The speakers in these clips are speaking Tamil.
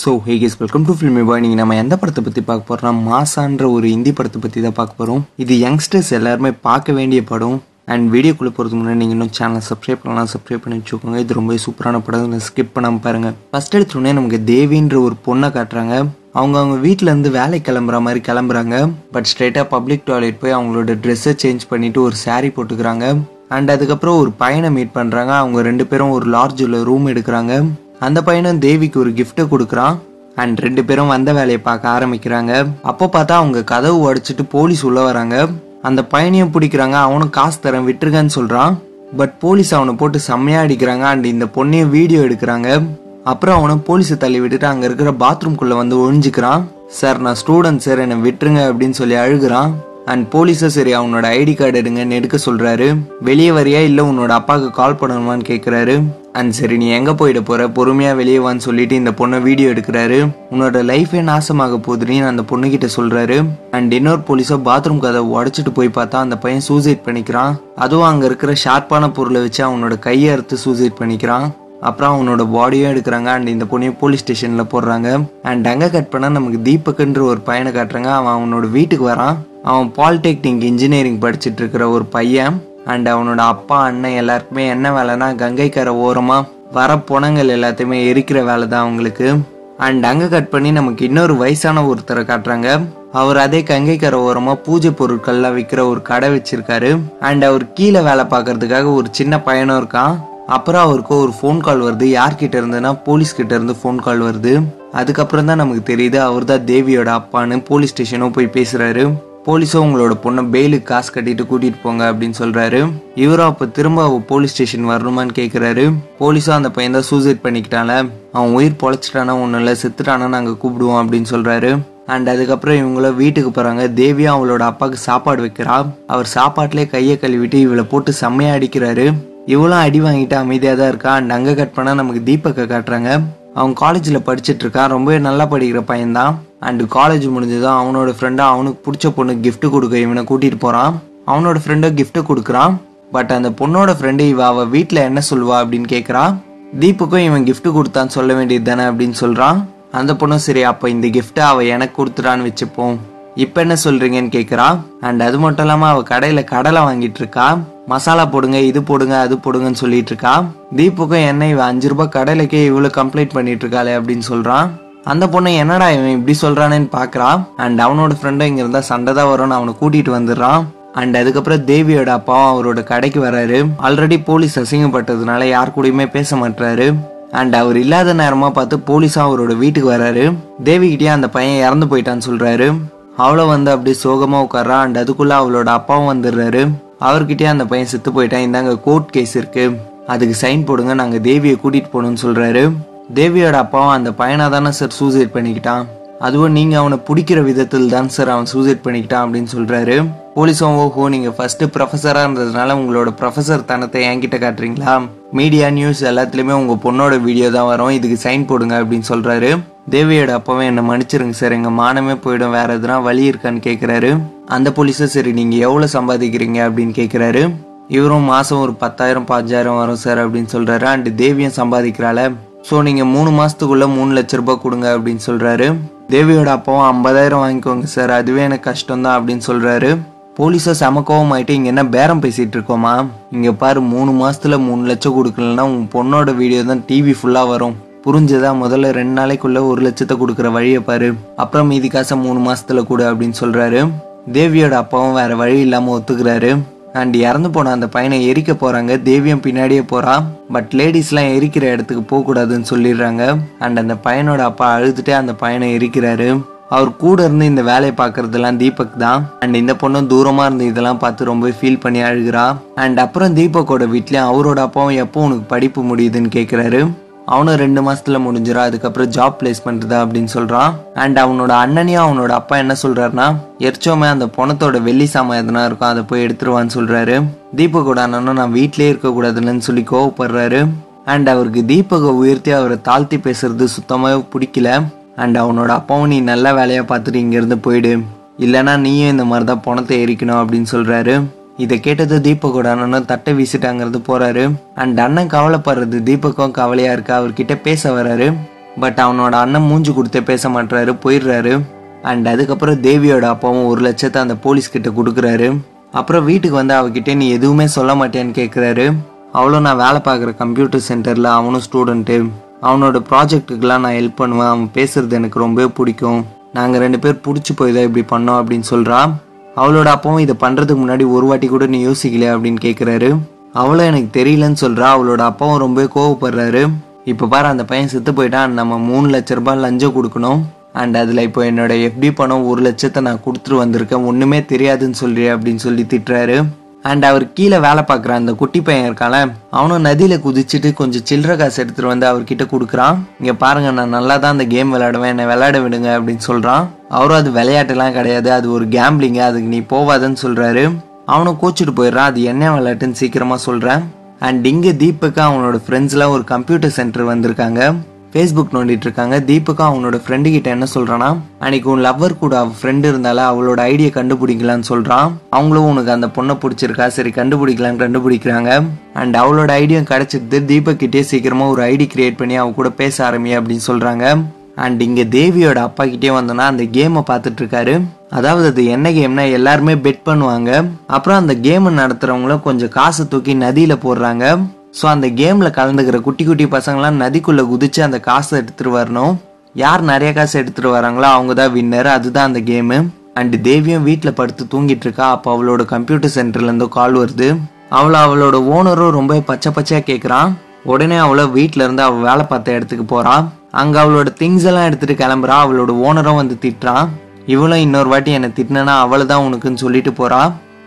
So hey guys welcome to Filmy Boy நீங்கள் நம்ம எந்த படத்தை பற்றி பார்க்க போகிறோம்னா மாசான்ற ஒரு ஹிந்தி படத்தை பற்றி தான் பார்க்க போகிறோம் இது யங்ஸ்டர்ஸ் எல்லாருமே பார்க்க வேண்டிய படம். அண்ட் வீடியோக்குள்ளே போகிறதுக்கு முன்னாடி நீங்கள் இன்னும் சேனலை சப்ஸ்கிரைப் பண்ணலாம். சப்ஸ்கிரைப் பண்ணி வச்சுக்கோங்க. இது ரொம்ப சூப்பரான படம். ஸ்கிப் பண்ணாமல் பாருங்கள் ஃபஸ்ட் எடுத்தோடனே நமக்கு தேவின்ற ஒரு பொண்ணை காட்டுறாங்க. அவங்க அவங்க வீட்டிலேருந்து இருந்து வேலை கிளம்புற மாதிரி கிளம்புறாங்க. பட் ஸ்ட்ரெயிட்டாக பப்ளிக் டாய்லெட் போய் அவங்களோட ட்ரெஸ்ஸை சேஞ்ச் பண்ணிட்டு ஒரு saree போட்டுக்கிறாங்க. அண்ட் அதுக்கப்புறம் ஒரு பையனை மீட் பண்ணுறாங்க அவங்க ரெண்டு பேரும் ஒரு லார்ஜில் ரூம் எடுக்கிறாங்க. அந்த பையனும் தேவிக்கு ஒரு கிஃப்ட்டை கொடுக்குறான். அண்ட் ரெண்டு பேரும் வந்த வேலையை பார்க்க ஆரம்பிக்கிறாங்க. அப்போ பார்த்தா அவங்க கதவு உடைச்சிட்டு போலீஸ் உள்ள வராங்க. அந்த பையனையும் பிடிக்கிறாங்க. அவனும் காசு தரேன் விட்டுருக்கன்னு சொல்கிறான் பட் போலீஸ் அவனை போட்டு செம்மையாக அடிக்கிறாங்க. அண்ட் இந்த பொண்ணையும் வீடியோ எடுக்கிறாங்க. அப்புறம் அவனை போலீஸை தள்ளி விட்டுட்டு அங்கே இருக்கிற பாத்ரூம்குள்ளே வந்து ஒழிஞ்சுக்கிறான். சார் நான் ஸ்டூடெண்ட் சார் என்னை விட்டுருங்க அப்படின்னு சொல்லி அழுகுறான். அண்ட் போலீஸும் சரி அவனோட ஐடி கார்டு எடுங்கன்னு எடுக்க சொல்கிறாரு வெளியே வரியா? இல்லை உன்னோட அப்பாவுக்கு கால் பண்ணணுமான்னு கேட்குறாரு அண்ட் சரி நீ எங்கே போயிட போகிற பொறுமையாக வெளியே வான்னு சொல்லிட்டு இந்த பொண்ணை வீடியோ எடுக்கிறாரு. உன்னோட லைஃபே நாசமாக போகுதுன்னு அந்த பொண்ணுக்கிட்ட சொல்கிறாரு அண்ட் இன்னொரு போலீஸோ பாத்ரூம் கதை உடச்சிட்டு போய் பார்த்தா அந்த பையன் சூசைட் பண்ணிக்கிறான். அதுவும் அங்கே இருக்கிற ஷார்ப்பான பொருளை வச்சு அவனோட கையை அறுத்து சூசைட் பண்ணிக்கிறான். அப்புறம் அவனோட பாடியும் எடுக்கிறாங்க. அண்ட் இந்த பொண்ணையும் போலீஸ் ஸ்டேஷனில் போடுறாங்க. அண்ட் அங்கே கட் பண்ணால் நமக்கு தீபக்ன்ற ஒரு பையனை காட்டுறாங்க. அவன் அவனோட வீட்டுக்கு வரான். அவன் பாலிடெக்னிக் இன்ஜினியரிங் படிச்சிட்டு இருக்கிற ஒரு பையன். அண்ட் அவனோட அப்பா அண்ணன் எல்லாருக்குமே என்ன வேலைன்னா கங்கைக்கார ஓரமாக வர புணங்கள் எல்லாத்தையுமே எரிக்கிற வேலை தான் அவங்களுக்கு. அண்ட் அங்கே கட் பண்ணி நமக்கு இன்னொரு வயசான ஒருத்தரை காட்டுறாங்க. அவர் அதே கங்கைக்கார ஓரமாக பூஜை பொருட்கள்லாம் விற்கிற ஒரு கடை வச்சிருக்காரு. அண்ட் அவர் கீழே வேலை பார்க்கறதுக்காக ஒரு சின்ன பையனும் இருக்கான். அப்புறம் அவருக்கு ஒரு ஃபோன் கால் வருது. யார்கிட்ட இருந்துன்னா போலீஸ்கிட்ட இருந்து ஃபோன் கால் வருது. அதுக்கப்புறம் தான் நமக்கு தெரியுது அவர் தான் தேவியோட அப்பான்னு போலீஸ் ஸ்டேஷனும் போய் பேசுறாரு. போலீஸும் உங்களோட பொண்ணை பெயிலுக்கு காசு கட்டிட்டு கூட்டிட்டு போங்க அப்படின்னு சொல்றாரு. இவரும் அப்ப திரும்ப அவ போலீஸ் ஸ்டேஷன் வரணுமான்னு கேக்குறாரு. போலீஸும் அந்த பையன் தான் சூசைட் பண்ணிக்கிட்டான்ல. அவன் உயிர் பொழைச்சிட்டானா ஒன்றும் இல்லை செத்துட்டானா நாங்கள் கூப்பிடுவோம் அப்படின்னு சொல்றாரு. அண்ட் அதுக்கப்புறம் இவங்கள வீட்டுக்கு போறாங்க. தேவியா அவளோட அப்பாவுக்கு சாப்பாடு வைக்கிறா. அவர் சாப்பாட்டிலே கையை கழுவிட்டு இவளை போட்டு செம்மையா அடிக்கிறாரு. இவளும் அடி வாங்கிட்டு அமைதியாக தான் இருக்கா. அண்ட் அங்கே கட் பண்ணால் நமக்கு தீபக்கை காட்டுறாங்க. அவன் காலேஜில் படிச்சுட்ருக்கான் ரொம்பவே நல்லா படிக்கிற பையன்தான். அண்டு காலேஜ் முடிஞ்சதும் அவனோட ஃப்ரெண்டாக அவனுக்கு பிடிச்ச பொண்ணுக்கு கிஃப்ட்டு கொடுக்க இவனை கூட்டிகிட்டு போகிறான் அவனோட ஃப்ரெண்டோ கிஃப்ட்டு கொடுக்குறான். பட் அந்த பொண்ணோட ஃப்ரெண்டு இவ அவள் வீட்டில் என்ன சொல்வா அப்படின்னு கேட்குறா தீப்புக்கும் இவன் கிஃப்ட்டு கொடுத்தான்னு சொல்ல வேண்டியது தானே அப்படின்னு சொல்கிறான் அந்த பொண்ணும் சரி அப்போ இந்த கிஃப்ட்டை அவள் எனக்கு கொடுத்துட்டான்னு வச்சுப்போம். இப்போ என்ன சொல்றீங்கன்னு கேட்குறா அண்ட் அது மட்டும் இல்லாமல் அவள் கடையில் கடலை வாங்கிட்டு இருக்கா? மசாலா போடுங்க இது போடுங்க அது போடுங்கன்னு சொல்லிட்டு இருக்கா? தீபுக்கும் என்ன இவன் அஞ்சு ரூபாய் கடையிலக்கே இவ்வளோ கம்ப்ளைண்ட் பண்ணிட்டு இருக்காளே அப்படின்னு சொல்கிறான் அந்த பொண்ணு என்னடா இவன் இப்படி சொல்கிறானேன்னு பார்க்குறா அண்ட் அவனோட ஃப்ரெண்டும் இங்கே இருந்தால் சண்டை தான் வரும்னு அவனை கூட்டிகிட்டு வந்துடுறான் அண்ட் அதுக்கப்புறம் தேவியோட அப்பாவும் அவரோட கடைக்கு வராரு. ஆல்ரெடி போலீஸ் அசிங்கப்பட்டதுனால யார் கூடயுமே பேச மாட்டாரு அண்ட் அவர் இல்லாத நேரமா பார்த்து போலீஸாக அவரோட வீட்டுக்கு வராரு. தேவிகிட்டயே அந்த பையன் இறந்து போயிட்டான்னு சொல்றாரு. அவளும் வந்து அப்படியே சோகமாக உட்கார்றா அண்ட் அதுக்குள்ளே அவளோட அப்பாவும் வந்துடுறாரு. அவர்கிட்டயே அந்த பையன் செத்து போயிட்டான். இந்தாங்க கோர்ட் கேஸ் இருக்கு. அதுக்கு சைன் போடுங்க நாங்கள் தேவியை கூட்டிகிட்டு போகணும்னு சொல்கிறாரு தேவியோட அப்பாவும் அந்த பையனாக தானே சார் சூசைட் பண்ணிக்கிட்டான். அதுவும் நீங்கள் அவனை பிடிக்கிற விதத்தில் தான் சார் அவன் சூசைட் பண்ணிக்கிட்டான் அப்படின்னு சொல்கிறாரு போலீஸும் ஓஹோ நீங்கள் ஃபஸ்ட்டு ப்ரொஃபஸராக இருந்ததுனால உங்களோட ப்ரொஃபஸர் தனத்தை என்கிட்ட காட்டுறீங்களா? மீடியா நியூஸ் எல்லாத்துலேயுமே உங்கள் பொண்ணோட வீடியோ தான் வரும். இதுக்கு சைன் போடுங்க அப்படின்னு சொல்கிறாரு தேவியோட அப்பாவே என்னை மன்னிச்சிருங்க சார் எங்கள் மானமே போயிடும். வேற எதுனா வழி இருக்கான்னு கேட்குறாரு அந்த போலீஸும் சரி நீங்கள் எவ்வளோ சம்பாதிக்கிறீங்க அப்படின்னு கேட்குறாரு இவரும் மாதம் ஒரு பத்தாயிரம் பஞ்சாயிரம் வரும் சார் அப்படின்னு சொல்கிறாரு அண்டு தேவியும் சம்பாதிக்கிறாள. ஸோ நீங்கள் மூணு மாதத்துக்குள்ளே மூணு லட்ச ரூபாய் கொடுங்க அப்படின்னு சொல்கிறாரு தேவியோட அப்பாவும் ஐம்பதாயிரம் வாங்கிக்கோங்க சார். அதுவே எனக்கு கஷ்டம் தான் அப்படின்னு சொல்கிறாரு போலீஸும் சமக்கோவம் ஆகிட்டு ஆயிட்டு என்ன பேரம் பேசிகிட்டு இருக்கோமா? இங்கே பாரு மூணு மாதத்தில் மூணு லட்சம் கொடுக்கலன்னா உன் பொண்ணோட வீடியோ தான் டிவி ஃபுல்லாக வரும். புரிஞ்சதா? முதல்ல ரெண்டு நாளைக்குள்ளே ஒரு லட்சத்தை கொடுக்குற வழியை பாரு. அப்புறம் மீதி காசை மூணு மாதத்தில் கொடு அப்படின்னு சொல்கிறாரு தேவியோட அப்பாவும் வேறு வழி இல்லாமல் ஒத்துக்கிறாரு. அண்ட் இறந்து போன அந்த பையனை எரிக்க போறாங்க. தேவியம் பின்னாடியே போறா பட் லேடிஸ்லாம் எரிக்கிற இடத்துக்கு போகக்கூடாதுன்னு சொல்லிடுறாங்க. அண்ட் அந்த பையனோட அப்பா அழுதுட்டே அந்த பையனை எரிக்கிறாரு. அவர் கூட இருந்து இந்த வேலையை பார்க்கறதுலாம் தீபக் தான். அண்ட் இந்த பொண்ணும் தூரமா இருந்து இதெல்லாம் பார்த்து ரொம்ப ஃபீல் பண்ணி அழுகிறா. அண்ட் அப்புறம் தீபக்கோட வீட்லயும் அவரோட அப்பாவும் எப்போ உனக்கு படிப்பு முடியுதுன்னு கேட்குறாரு அவனும் ரெண்டு மாசத்துல முடிஞ்சிடும் அதுக்கப்புறம் ஜாப் பிளேஸ்மெண்ட் தான் அப்படின்னு சொல்றான். அண்ட் அவனோட அண்ணனையும் அவனோட அப்பா என்ன சொல்றாருன்னா எரிச்சோமே அந்த பணத்தோட வெள்ளி சாமான் எதனா இருக்கும் அதை போய் எடுத்துருவான்னு சொல்றாரு. தீபகோட அண்ணனும் நான் வீட்லயே இருக்க கூடாதுன்னு சொல்லி கோவப்படுறாரு. அண்ட் அவருக்கு தீபகை உயர்த்தி அவரை தாழ்த்தி பேசுறது சுத்தமாவே பிடிக்கல. அண்ட் அவனோட அப்பாவும் நீ நல்ல வேலையா பார்த்துட்டு இங்கிருந்து போயிடு. இல்லைன்னா நீயும் இந்த மாதிரி தான் பணத்தை எரிக்கணும் அப்படின்னு சொல்றாரு. இதை கேட்டது தீபக்கோட அண்ணனும் தட்டை வீசிட்டாங்கிறது போறாரு. அண்ட் அண்ணன் கவலைப்படுறது தீபக்கும் கவலையா இருக்கு அவர்கிட்ட பேச வராரு. பட் அவனோட அண்ணன் மூஞ்சி கொடுத்தே பேச மாட்டாரு போயிடுறாரு. அண்ட் அதுக்கப்புறம் தேவியோட அப்பாவும் ஒரு லட்சத்தை அந்த போலீஸ் கிட்ட கொடுக்குறாரு. அப்புறம் வீட்டுக்கு வந்து அவகிட்ட நீ எதுவுமே சொல்ல மாட்டேன்னு கேட்குறாரு அவளும் நான் வேலை பார்க்குற கம்ப்யூட்டர் சென்டரில் அவனும் ஸ்டூடெண்ட்டு அவனோட ப்ராஜெக்ட்டுக்கெலாம் நான் ஹெல்ப் பண்ணுவேன். அவன் பேசுறது எனக்கு ரொம்பவே பிடிக்கும். நாங்கள் ரெண்டு பேர் பிடிச்சி போய் தான் இப்படி பண்ணோம் அப்படின்னு சொல்கிறான் அவளோட அப்பாவும் இதை பண்ணுறதுக்கு முன்னாடி ஒரு வாட்டி கூட நீ யோசிக்கல அப்படின்னு கேட்குறாரு அவளும் எனக்கு தெரியலன்னு சொல்கிறா அவளோட அப்பாவும் ரொம்பவே கோவப்படுறாரு. இப்போ பாரு அந்த பையன் செத்து போயிட்டான். நம்ம மூணு லட்ச ரூபாய் லஞ்சம் கொடுக்கணும். அண்ட் அதில் இப்போ என்னோட எஃப்டி பணம் ஒரு லட்சத்தை நான் கொடுத்துட்டு வந்திருக்கேன். ஒன்றுமே தெரியாதுன்னு சொல்கிறேன் அப்படின்னு சொல்லி திட்டுறாரு. அண்ட் அவர் கீழே வேலை பார்க்குற அந்த குட்டி பையன் இருக்கால அவனும் நதியில் குதிச்சுட்டு கொஞ்சம் சில்லற காசு எடுத்துகிட்டு வந்து அவர்கிட்ட கொடுக்குறான். இங்கே பாருங்கள் நான் நல்லா தான் அந்த கேம் விளையாடுவேன் என்னை விளையாட விடுங்க அப்படின்னு சொல்கிறான் அவரும் அது விளையாட்டுலாம் கிடையாது அது ஒரு கேம்பிளிங்க அதுக்கு நீ போவாதன்னு சொல்கிறாரு அவனும் கோச்சிட்டு போயிடுறான் அது என்ன விளையாட்டுன்னு சீக்கிரமாக சொல்கிறேன் அண்ட் இங்கே தீபக்கு அவனோட ஃப்ரெண்ட்ஸ்லாம் ஒரு கம்ப்யூட்டர் சென்டர் வந்திருக்காங்க. ஃபேஸ்புக் நோண்டிட்டு இருக்காங்க தீபிகா அவனோட ஃப்ரெண்டு கிட்ட என்ன சொல்றானா அன்னைக்கு உன் லவ்வர் கூட அவ ஃப்ரெண்டு இருந்தால அவளோட ஐடியை கண்டுபிடிக்கலான்னு சொல்றான். அவங்களும் உனக்கு அந்த பொண்ணை பிடிச்சிருக்கா? சரி கண்டுபிடிக்கலான்னு கண்டுபிடிக்கிறாங்க. அண்ட் அவளோட ஐடியா கிடைச்சிட்டு தீபக் கிட்டே சீக்கிரமா ஒரு ஐடி கிரியேட் பண்ணி அவ கூட பேச ஆரம்பி அப்படின்னு சொல்றாங்க. அண்ட் இங்க தேவியோட அப்பா கிட்டே வந்தோன்னா அந்த கேமை பார்த்துட்டு இருக்காரு அதாவது அது என்ன கேம்னா எல்லாருமே பெட் பண்ணுவாங்க. அப்புறம் அந்த கேம் நடத்துறவங்களும் கொஞ்சம் காசு தூக்கி நதியில போடுறாங்க. ஸோ அந்த கேமில் கலந்துக்கிற குட்டி குட்டி பசங்களாம் நதிக்குள்ளே குதித்து அந்த காசை எடுத்துகிட்டு வரணும். யார் நிறைய காசு எடுத்துகிட்டு வராங்களோ அவங்க தான் வின்னர் அதுதான் அந்த கேமு அண்டு தேவியும் வீட்டில் படுத்து தூங்கிட்டு இருக்கா அப்போ அவளோட கம்ப்யூட்டர் சென்டர்லேருந்து கால் வருது. அவளை அவளோட ஓனரும் ரொம்ப பச்சை பச்சையாக கேட்குறான் உடனே அவளை வீட்டில் இருந்து அவள் வேலை பார்த்த இடத்துக்கு போகிறான் அங்கே அவளோட திங்ஸ் எல்லாம் எடுத்துகிட்டு கிளம்புறா. அவளோட ஓனரும் வந்து திட்டுறான். இவளும் இன்னொரு வாட்டி என்னை திட்டினா அவள் தான் உனக்குன்னு சொல்லிட்டு போகிறா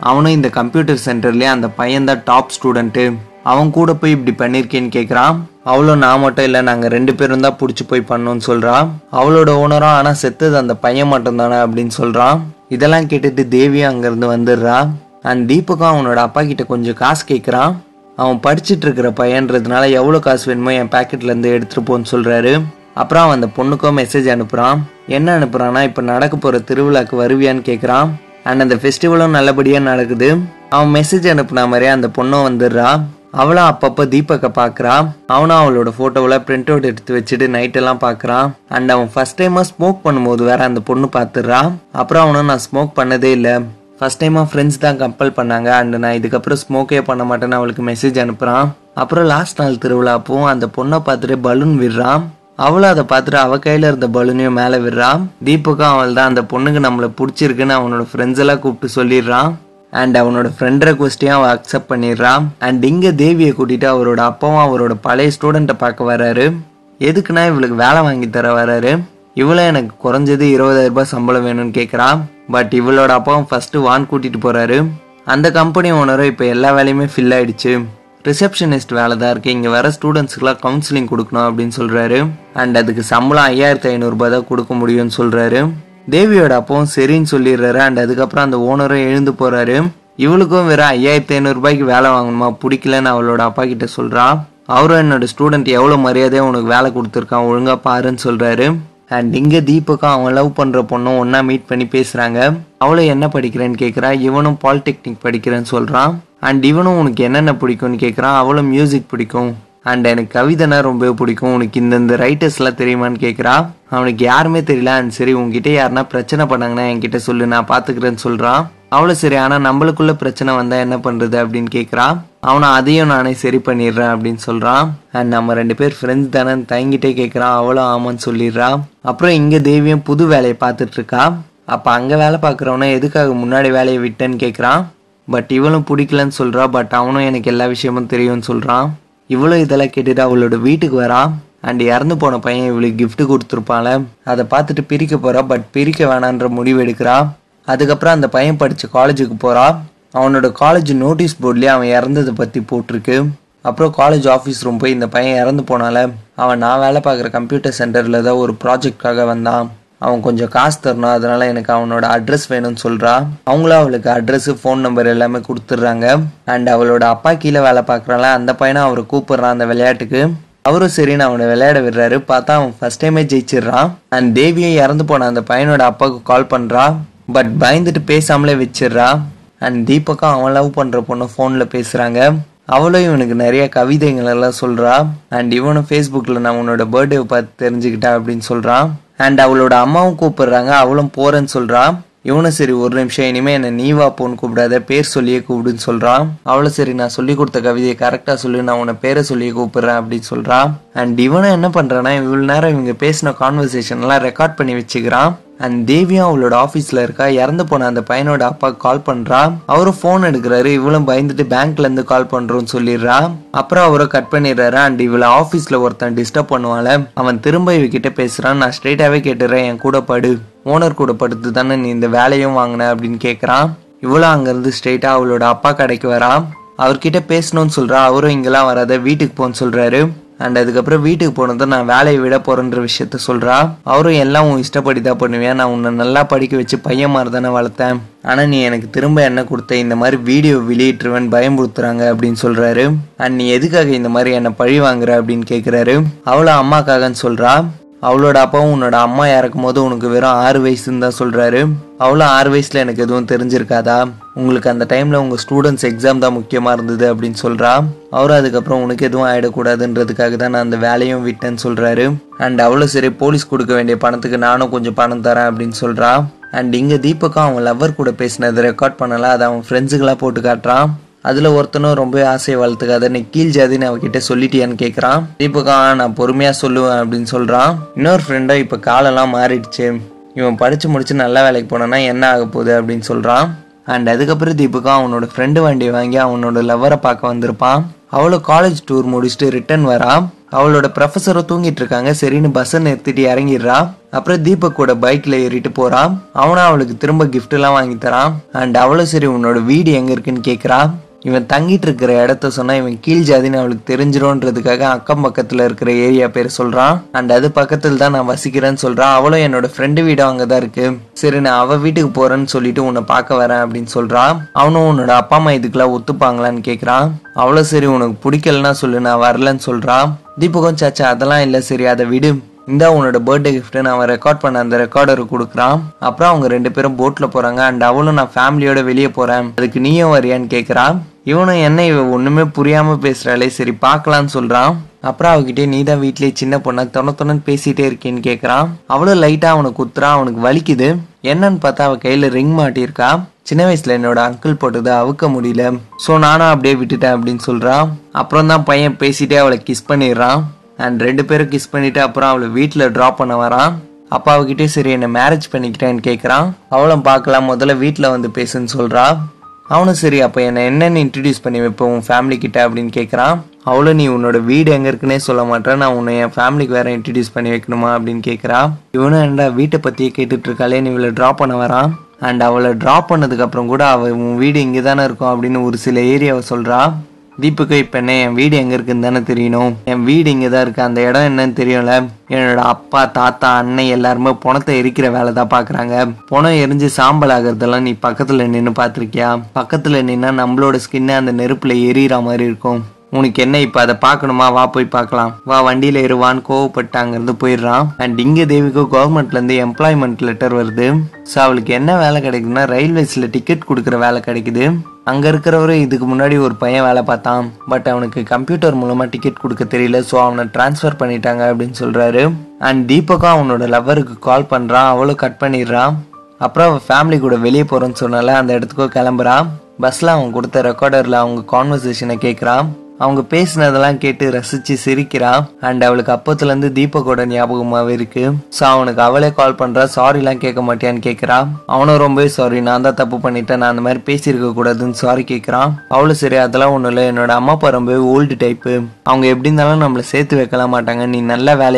அவனும் இந்த கம்ப்யூட்டர் சென்டர்லேயே அந்த பையன் தான் டாப் ஸ்டூடெண்ட்டு அவன் கூட போய் இப்படி பண்ணியிருக்கேன்னு கேட்குறான் அவளும் நான் மட்டும் இல்லை நாங்கள் ரெண்டு பேரும் தான் பிடிச்சி போய் பண்ணோன்னு சொல்கிறான் அவளோட ஓனரும் ஆனால் செத்தது அந்த பையன் மட்டும் தானே அப்படின்னு சொல்கிறான் இதெல்லாம் கேட்டுட்டு தேவியும் அங்கேருந்து வந்துடுறா. அண்ட் தீபக்கும் அவனோட அப்பா கிட்ட கொஞ்சம் காசு கேட்குறான் அவன் படிச்சுட்டு இருக்கிற பையன்றதுனால எவ்வளோ காசு வேணுமோ என் பேக்கெட்லேருந்து எடுத்துகிட்டு போன்னு சொல்கிறாரு அப்புறம் அவன் அந்த பொண்ணுக்கும் மெசேஜ் அனுப்புகிறான் என்ன அனுப்புகிறான்னா இப்போ நடக்க போகிற திருவிழாக்கு வருவியான்னு கேட்குறான் அண்ட் அந்த ஃபெஸ்டிவலும் நல்லபடியாக நடக்குது. அவன் மெசேஜ் அனுப்புன மாதிரியே அந்த பொண்ணும் வந்துடுறா. அவளும் அப்பப்போ தீபக்கை பார்க்குறான் அவனும் அவளோட ஃபோட்டோவில் பிரிண்ட் அவுட் எடுத்து வச்சுட்டு நைட்டெல்லாம் பார்க்குறான் அண்ட் அவன் ஃபர்ஸ்ட் டைமாக ஸ்மோக் பண்ணும்போது வேற அந்த பொண்ணு பார்த்துடுறான் அப்புறம் அவனும் நான் ஸ்மோக் பண்ணதே இல்லை. ஃபர்ஸ்ட் டைமாக ஃப்ரெண்ட்ஸ் தான் கம்பல் பண்ணாங்க. அண்ட் நான் இதுக்கப்புறம் ஸ்மோக்கே பண்ண மாட்டேன்னு அவளுக்கு மெசேஜ் அனுப்புகிறான் அப்புறம் லாஸ்ட் நாள் திருவிழாப்பவும் அந்த பொண்ணை பார்த்துட்டு பலூன் விடுறான். அவளும் அதை பார்த்துட்டு அவள் கையில் இருந்த பலூனையும் மேலே விடுறான். தீபக்கும் அவள் தான் அந்த பொண்ணுக்கு நம்மளை பிடிச்சிருக்குன்னு அவனோட ஃப்ரெண்ட்ஸ் எல்லாம் கூப்பிட்டு சொல்லிடுறான். அண்ட் அவனோட ஃப்ரெண்ட் ரெக்வஸ்டையும் அவன் அக்செப்ட் பண்ணிடுறான். அண்ட் இங்கே தேவியை கூட்டிட்டு அவரோட அப்பாவும் அவரோட பழைய ஸ்டூடெண்ட்டை பார்க்க வராரு எதுக்குன்னா இவளுக்கு வேலை வாங்கி தர வராரு இவளும் எனக்கு குறைஞ்சது இருபதாயிரம் ரூபாய் சம்பளம் வேணும்னு கேட்குறான் பட் இவளோட அப்பாவும் ஃபஸ்ட்டு வான் கூட்டிகிட்டு போகிறாரு அந்த கம்பெனி ஓனரும் இப்போ எல்லா வேலையுமே ஃபில் ஆயிடுச்சு. ரிசப்ஷனிஸ்ட் வேலை தான் இருக்குது இங்கே வர ஸ்டூடெண்ட்ஸ்க்குலாம் கவுன்சிலிங் கொடுக்கணும் அப்படின்னு சொல்கிறாரு அண்ட் அதுக்கு சம்பளம் ஐயாயிரத்தி ஐநூறுரூபா தான் கொடுக்க முடியும்னு சொல்கிறாரு தேவியோட அப்பாவும் சரின்னு சொல்லிடுறாரு. அண்ட் அதுக்கப்புறம் அந்த ஓனரும் எழுந்து போறாரு. இவளுக்கும் வெறும் ஐயாயிரத்தி ஐநூறுரூபாய்க்கு வேலை வாங்கணுமா? பிடிக்கலன்னு அவளோட அப்பா கிட்ட சொல்றா. அவரும் என்னோட ஸ்டூடெண்ட் எவ்வளோ மரியாதையாக உனக்கு வேலை கொடுத்துருக்கான்? ஒழுங்கா பாருன்னு சொல்கிறாரு அண்ட் இங்கே தீபக்கும் அவன் லவ் பண்ணுற பொண்ணும் ஒன்றா மீட் பண்ணி பேசுகிறாங்க அவளும் என்ன படிக்கிறேன்னு கேட்குறா இவனும் பாலிடெக்னிக் படிக்கிறேன்னு சொல்கிறான் அண்ட் இவனும் உனக்கு என்னென்ன பிடிக்கும்னு கேட்குறான் அவளும் மியூசிக் பிடிக்கும். அண்ட் எனக்கு கவிதைனா ரொம்ப பிடிக்கும். உனக்கு இந்தந்த ரைட்டர்ஸ்லாம் தெரியுமான்னு கேட்குறா அவனுக்கு யாருமே தெரியல. அண்ட் சரி உங்ககிட்ட யாருனா பிரச்சனை பண்ணாங்கன்னா என்கிட்ட சொல்லு நான் பார்த்துக்கிறேன்னு சொல்கிறான் அவ்வளோ சரி ஆனால் நம்மளுக்குள்ள பிரச்சனை வந்தால் என்ன பண்ணுறது அப்படின்னு கேட்குறான் அவனை அதையும் நானே சரி பண்ணிடுறேன் அப்படின்னு சொல்கிறான் அண்ட் நம்ம ரெண்டு பேர் ஃப்ரெண்ட்ஸ் தானே தயங்கிட்டே கேட்குறான் அவளும் ஆமான்னு சொல்லிடுறா. அப்புறம் இங்கே தேவியும் புது வேலையை பார்த்துட்ருக்கா அப்போ அங்கே வேலை பார்க்குறவனா எதுக்காக முன்னாடி வேலையை விட்டேன்னு கேட்குறான் பட் இவளும் பிடிக்கலன்னு சொல்கிறா பட் அவனும் எனக்கு எல்லா விஷயமும் தெரியும்னு சொல்கிறான் இவ்வளோ இதெல்லாம் கேட்டுட்டு அவளோட வீட்டுக்கு வரான். அண்ட் இறந்து போன பையன் இவளுக்கு கிஃப்ட் கொடுத்துருப்பான்ல. அதை பார்த்துட்டு பிரிக்க போறா பட் பிரிக்க வேணான்ற முடிவு எடுக்கிறான். அதுக்கப்புறம் அந்த பையன் படித்த காலேஜுக்கு போகிறான் அவனோட காலேஜ் நோட்டீஸ் போர்ட்லேயே அவன் இறந்ததை பற்றி போட்டிருக்கு. அப்புறம் காலேஜ் ஆஃபீஸ் ரூம் போய் இந்த பையன் இறந்து போனால அவன் நான் வேலை பார்க்குற கம்ப்யூட்டர் சென்டரில் தான் ஒரு ப்ராஜெக்டாக வந்தான். அவன் கொஞ்சம் காசு தரணும் அதனால எனக்கு அவனோட அட்ரஸ் வேணும்னு சொல்கிறான் அவங்களும் அவளுக்கு அட்ரஸ் ஃபோன் நம்பர் எல்லாமே கொடுத்துட்றாங்க. அண்ட் அவளோட அப்பா கீழே வேலை பார்க்குறால அந்த பையனை அவரை கூப்பிட்றான் அந்த விளையாட்டுக்கு. அவரும் சரின்னு அவனை விளையாட விடுறாரு. பார்த்தா அவன் ஃபர்ஸ்ட் டைமே ஜெயிச்சிடுறான். அண்ட் தேவியும் இறந்து போன அந்த பையனோட அப்பாவுக்கு கால் பண்ணுறா பட் பயந்துட்டு பேசாமலே வச்சிடுறா. அண்ட் தீபக்கும் அவன் லவ் பண்ணுற பொண்ணு ஃபோனில் பேசுகிறாங்க அவளும் இவனுக்கு நிறைய கவிதைகள் எல்லாம் சொல்றா. அண்ட் இவனும் ஃபேஸ்புக்கில் நான் உன்னோட பர்த்டே பார்த்து தெரிஞ்சுக்கிட்டேன் அப்படின்னு சொல்கிறான் அண்ட் அவளோட அம்மாவும் கூப்பிடுறாங்க அவளும் போறேன்னு சொல்றான். இவனும் சரி ஒரு நிமிஷம் இனிமே என்ன நீவா போன்னு கூப்பிடாத பேர் சொல்லியே கூப்பிடுன்னு சொல்றான். அவளும் சரி நான் சொல்லி கொடுத்த கவிதையை கரெக்டா சொல்லி நான் உன்னை பேரை சொல்லியே கூப்பிடுறேன் அப்படின்னு சொல்றான். அண்ட் இவனும் என்ன பண்றான்னா இவ்வளவு நேரம் இவங்க பேசின கான்வர்சேஷன் எல்லாம் ரெக்கார்ட் பண்ணி வச்சுக்கிறான். அண்ட் தேவியும் அவளோட ஆஃபீஸில் இருக்கா? இறந்து போன அந்த பையனோட அப்பா கால் பண்ணுறா அவரும் ஃபோன் எடுக்கிறாரு. இவளும் பயந்துட்டு பேங்க்லேருந்து கால் பண்ணுறோன்னு சொல்லிடுறா. அப்புறம் அவரை கட் பண்ணிடுறாரு. அண்ட் இவளை ஆஃபீஸில் ஒருத்தன் டிஸ்டர்ப் பண்ணுவாள் அவன் திரும்ப இவகிட்ட பேசுகிறான் நான் ஸ்ட்ரெயிட்டாகவே கேட்டுறேன். என் கூட படு. ஓனர் கூட படுத்து தானே நீ இந்த வேலையும் வாங்கின அப்படின்னு கேட்குறான் இவளும் அங்கேருந்து ஸ்ட்ரெயிட்டாக அவளோட அப்பா கடைக்கு வரா. அவர்கிட்ட பேசணும்னு சொல்கிறா அவரும் இங்கெல்லாம் வராத. வீட்டுக்கு போன்னு சொல்கிறாரு அண்ட் அதுக்கப்புறம் வீட்டுக்கு போனதும் நான் வேலையை விட போறேன்ற விஷயத்த சொல்றா. அவரும் எல்லாம் உன் இஷ்டப்படி தான் பண்ணுவேன் நான் உன்னை நல்லா படிக்க வச்சு பையன் மாதிரி தானே வளர்த்தேன். ஆனா நீ எனக்கு திரும்ப என்ன கொடுத்த? இந்த மாதிரி வீடியோ வெளியிட்டுருவேன் பயமுறுத்துறாங்க அப்படின்னு சொல்றாரு. அண்ட் நீ எதுக்காக இந்த மாதிரி என்னை பழி வாங்குற அப்படின்னு கேக்குறாரு. அவளும் அம்மாக்காகன்னு சொல்றா. அவளோட அப்பாவும் உன்னோட அம்மா இறக்கும் போது உனக்கு வெறும் ஆறு வயசுன்னு தான் சொல்கிறாரு அவ்வளோ ஆறு வயசில் எனக்கு எதுவும் தெரிஞ்சிருக்காதா? உங்களுக்கு அந்த டைமில் உங்கள் ஸ்டூடெண்ட்ஸ் எக்ஸாம் தான் முக்கியமாக இருந்தது அப்படின்னு சொல்கிறா அவரும் அதுக்கப்புறம் உனக்கு எதுவும் ஆகிடக்கூடாதுன்றதுக்காக தான் நான் அந்த வேலையும் விட்டேன்னு சொல்கிறாரு அண்ட் அவ்வளோ சரி போலீஸ் கொடுக்க வேண்டிய பணத்துக்கு நானும் கொஞ்சம் பணம் தரேன் அப்படின்னு சொல்கிறா அண்ட் இங்கே தீபக்கும் அவன் லவ்வர் கூட பேசினதை ரெக்கார்ட் பண்ணலாம். அதை அவன் ஃப்ரெண்ட்ஸுக்கெல்லாம் போட்டு காட்டுறான். அதில் ஒருத்தனும் ரொம்ப ஆசையை வளர்த்துக்காத நீ கீழ் ஜாதின்னு அவகிட்ட சொல்லிட்டியான்னு கேட்குறான் தீபகா நான் பொறுமையாக சொல்லுவேன் அப்படின்னு சொல்கிறான் இன்னொரு ஃப்ரெண்டோ இப்போ காலெல்லாம் மாறிடுச்சு. இவன் படித்து முடிச்சு நல்ல வேலைக்கு போனான்னா என்ன ஆக போகுது அப்படின்னு சொல்கிறான் அண்ட் அதுக்கப்புறம் தீபகா அவனோட ஃப்ரெண்டு வண்டியை வாங்கி அவனோட லவ்வரை பார்க்க வந்திருப்பான். அவளும் காலேஜ் டூர் முடிச்சுட்டு ரிட்டர்ன் வரா அவளோட ப்ரொஃபஸரும் தூங்கிட்டு இருக்காங்க. சரின்னு பஸ்ஸை நிறுத்திட்டு இறங்கிடுறா அப்புறம் தீபக் கூட பைக்கில் ஏறிட்டு போகிறான் அவனும் அவளுக்கு திரும்ப gift எல்லாம் வாங்கி தரான். அண்ட் அவளும் சரி உன்னோட வீடு எங்கே இருக்குன்னு கேட்குறான் இவன் தங்கிட்டு இருக்கிற இடத்த சொன்னா இவன் கீழ் ஜாதின்னு அவளுக்கு தெரிஞ்சிரும்ன்றதுக்காக அக்கம் பக்கத்துல இருக்கிற ஏரியா பேர் சொல்றான். அண்ட் அது பக்கத்துல தான் நான் வசிக்கிறேன்னு சொல்றான். அவளும் என்னோட ஃப்ரெண்டு வீடும் அங்கதான் இருக்கு. சரி நான் அவ வீட்டுக்கு போறேன்னு சொல்லிட்டு உன்னை பார்க்க வரேன் அப்படின்னு சொல்றான். அவனும் உன்னோட அப்பா அம்மா இதுக்கெல்லாம் ஒத்துப்பாங்களான்னு கேக்குறான். அவளும் சரி உனக்கு பிடிக்கலன்னா சொல்லு நான் வரலன்னு சொல்றான். தீபகம் சாச்சா அதெல்லாம் இல்லை சரி அதை விடு. இந்த உன்னோட பர்த்டே கிஃப்ட்டு நான் அவன் ரெக்கார்ட் பண்ண அந்த ரெக்கார்டர் கொடுக்குறான். அப்புறம் அவங்க ரெண்டு பேரும் போட்டில் போகிறாங்க அண்ட் அவளும் நான் ஃபேமிலியோட வெளியே போகிறேன் அதுக்கு நீயும் வரியான்னு கேட்குறான் இவனும் என்ன இவ ஒன்றுமே புரியாமல் பேசுகிறாளே சரி பார்க்கலான்னு சொல்கிறான் அப்புறம் அவகிட்டே நீ தான் வீட்லேயே சின்ன பொண்ணா தொண தொணன்னு பேசிகிட்டே இருக்கேன்னு கேட்குறான் அவளும் லைட்டாக அவனை குத்துறான் அவனுக்கு வலிக்குது. என்னன்னு பார்த்தா அவள் கையில் ரிங் மாட்டியிருக்கா. சின்ன வயசுல என்னோட அங்கிள் போட்டதை அவுக்க முடியல. ஸோ நானும் அப்படியே விட்டுட்டேன் அப்படின்னு சொல்கிறான் அப்புறம் தான் பையன் பேசிட்டே அவளை கிஸ் பண்ணிடுறான். அண்ட் ரெண்டு பேரும் கிஸ் பண்ணிட்டு அப்புறம் அவளை வீட்டில் ட்ராப் பண்ண வரான். அப்பா அவகிட்டே சரி என்னை மேரேஜ் பண்ணிக்கிறேன்னு கேட்குறான் அவளும் பார்க்கலாம் முதல்ல வீட்டில் வந்து பேசுன்னு சொல்றா. அவனும் சரி அப்போ என்னை என்னென்னு இன்ட்ரடியூஸ் பண்ணி வைப்போம் உன் ஃபேமிலி கிட்ட அப்படின்னு கேட்குறான் அவ்வளோ நீ உன்னோட வீடு எங்கே இருக்குன்னே சொல்ல மாட்டேன் நான் உன்னை என் ஃபேமிலிக்கு வேற இன்ட்ரடியூஸ் பண்ணி வைக்கணுமா? அப்படின்னு கேட்குறா இவனும் என்னடா வீட்டை பற்றியே கேட்டுட்டு இருக்காளே நீ இவளை ட்ராப் பண்ண வரான் அண்ட் அவளை ட்ராப் பண்ணதுக்கப்புறம் கூட அவள் உன் வீடு இங்கே தானே இருக்கும் அப்படின்னு ஒரு சில ஏரியாவை சொல்கிறா தீபுக்கு இப்போ என்ன என் வீடு எங்கே இருக்குன்னு தானே தெரியணும். என் வீடு இங்கே தான் இருக்குது அந்த இடம் என்னன்னு தெரியும்ல? என்னோட அப்பா தாத்தா அண்ணன் எல்லாருமே பணத்தை எரிக்கிற வேலை தான் பார்க்குறாங்க பணம் எரிஞ்சு சாம்பல் ஆகுறதெல்லாம் நீ பக்கத்தில் நின்று பார்த்துருக்கியா? பக்கத்தில் நின்னா நம்மளோட ஸ்கின்னு அந்த நெருப்பில் எரியற மாதிரி இருக்கும். உனக்கு என்ன இப்போ அதை பார்க்கணுமா? வா போய் பார்க்கலாம். வா வண்டியில் ஏறுவான்னு கோவப்பட்டாங்கிறது போயிடுறான். அண்ட் இங்கே தேவிக்கு கவர்மெண்ட்லேருந்து எம்ப்ளாய்மெண்ட் லெட்டர் வருது. ஸோ அவளுக்கு என்ன வேலை கிடைக்குதுன்னா ரயில்வேஸில் டிக்கெட் கொடுக்குற வேலை கிடைக்குது. அங்கே இருக்கிறவரு இதுக்கு முன்னாடி ஒரு பையன் வேலை பார்த்தான். பட் அவனுக்கு கம்ப்யூட்டர் மூலமாக டிக்கெட் கொடுக்க தெரியல ஸோ அவனை டிரான்ஸ்ஃபர் பண்ணிட்டாங்க அப்படின்னு சொல்கிறாரு அண்ட் தீபக்கும் அவனோட லவ்வருக்கு கால் பண்ணுறான் அவளும் கட் பண்ணிடுறான். அப்புறம் அவன் ஃபேமிலி கூட வெளியே போகிறேன்னு சொன்னால அந்த இடத்துக்கும் கிளம்புறான். பஸ்ல அவன் கொடுத்த ரெக்கார்டரில் அவங்க கான்வர்சேஷனை கேட்குறான் அவங்க பேசினதெல்லாம் கேட்டு ரசிச்சு சிரிக்கிறான் அண்ட் அவளுக்கு அப்பத்துல இருந்து தீபக்கோட ஞாபகமாவே இருக்கு. ஸோ அவனுக்கு அவளே கால் பண்றா. சாரி எல்லாம் கேட்க மாட்டியான்னு கேட்கறான் அவனும் ரொம்பவே சாரி நான் தான் தப்பு பண்ணிட்டேன். நான் அந்த மாதிரி பேசியிருக்க கூடாதுன்னு சாரி கேட்கறான் அவளும் சரி அதெல்லாம் ஒன்றும் இல்லை. என்னோட அம்மா அப்பா ரொம்பவே ஓல்டு டைப்பு அவங்க எப்படி இருந்தாலும் நம்மளை சேர்த்து வைக்கலாம் மாட்டாங்க. நீ நல்ல வேலை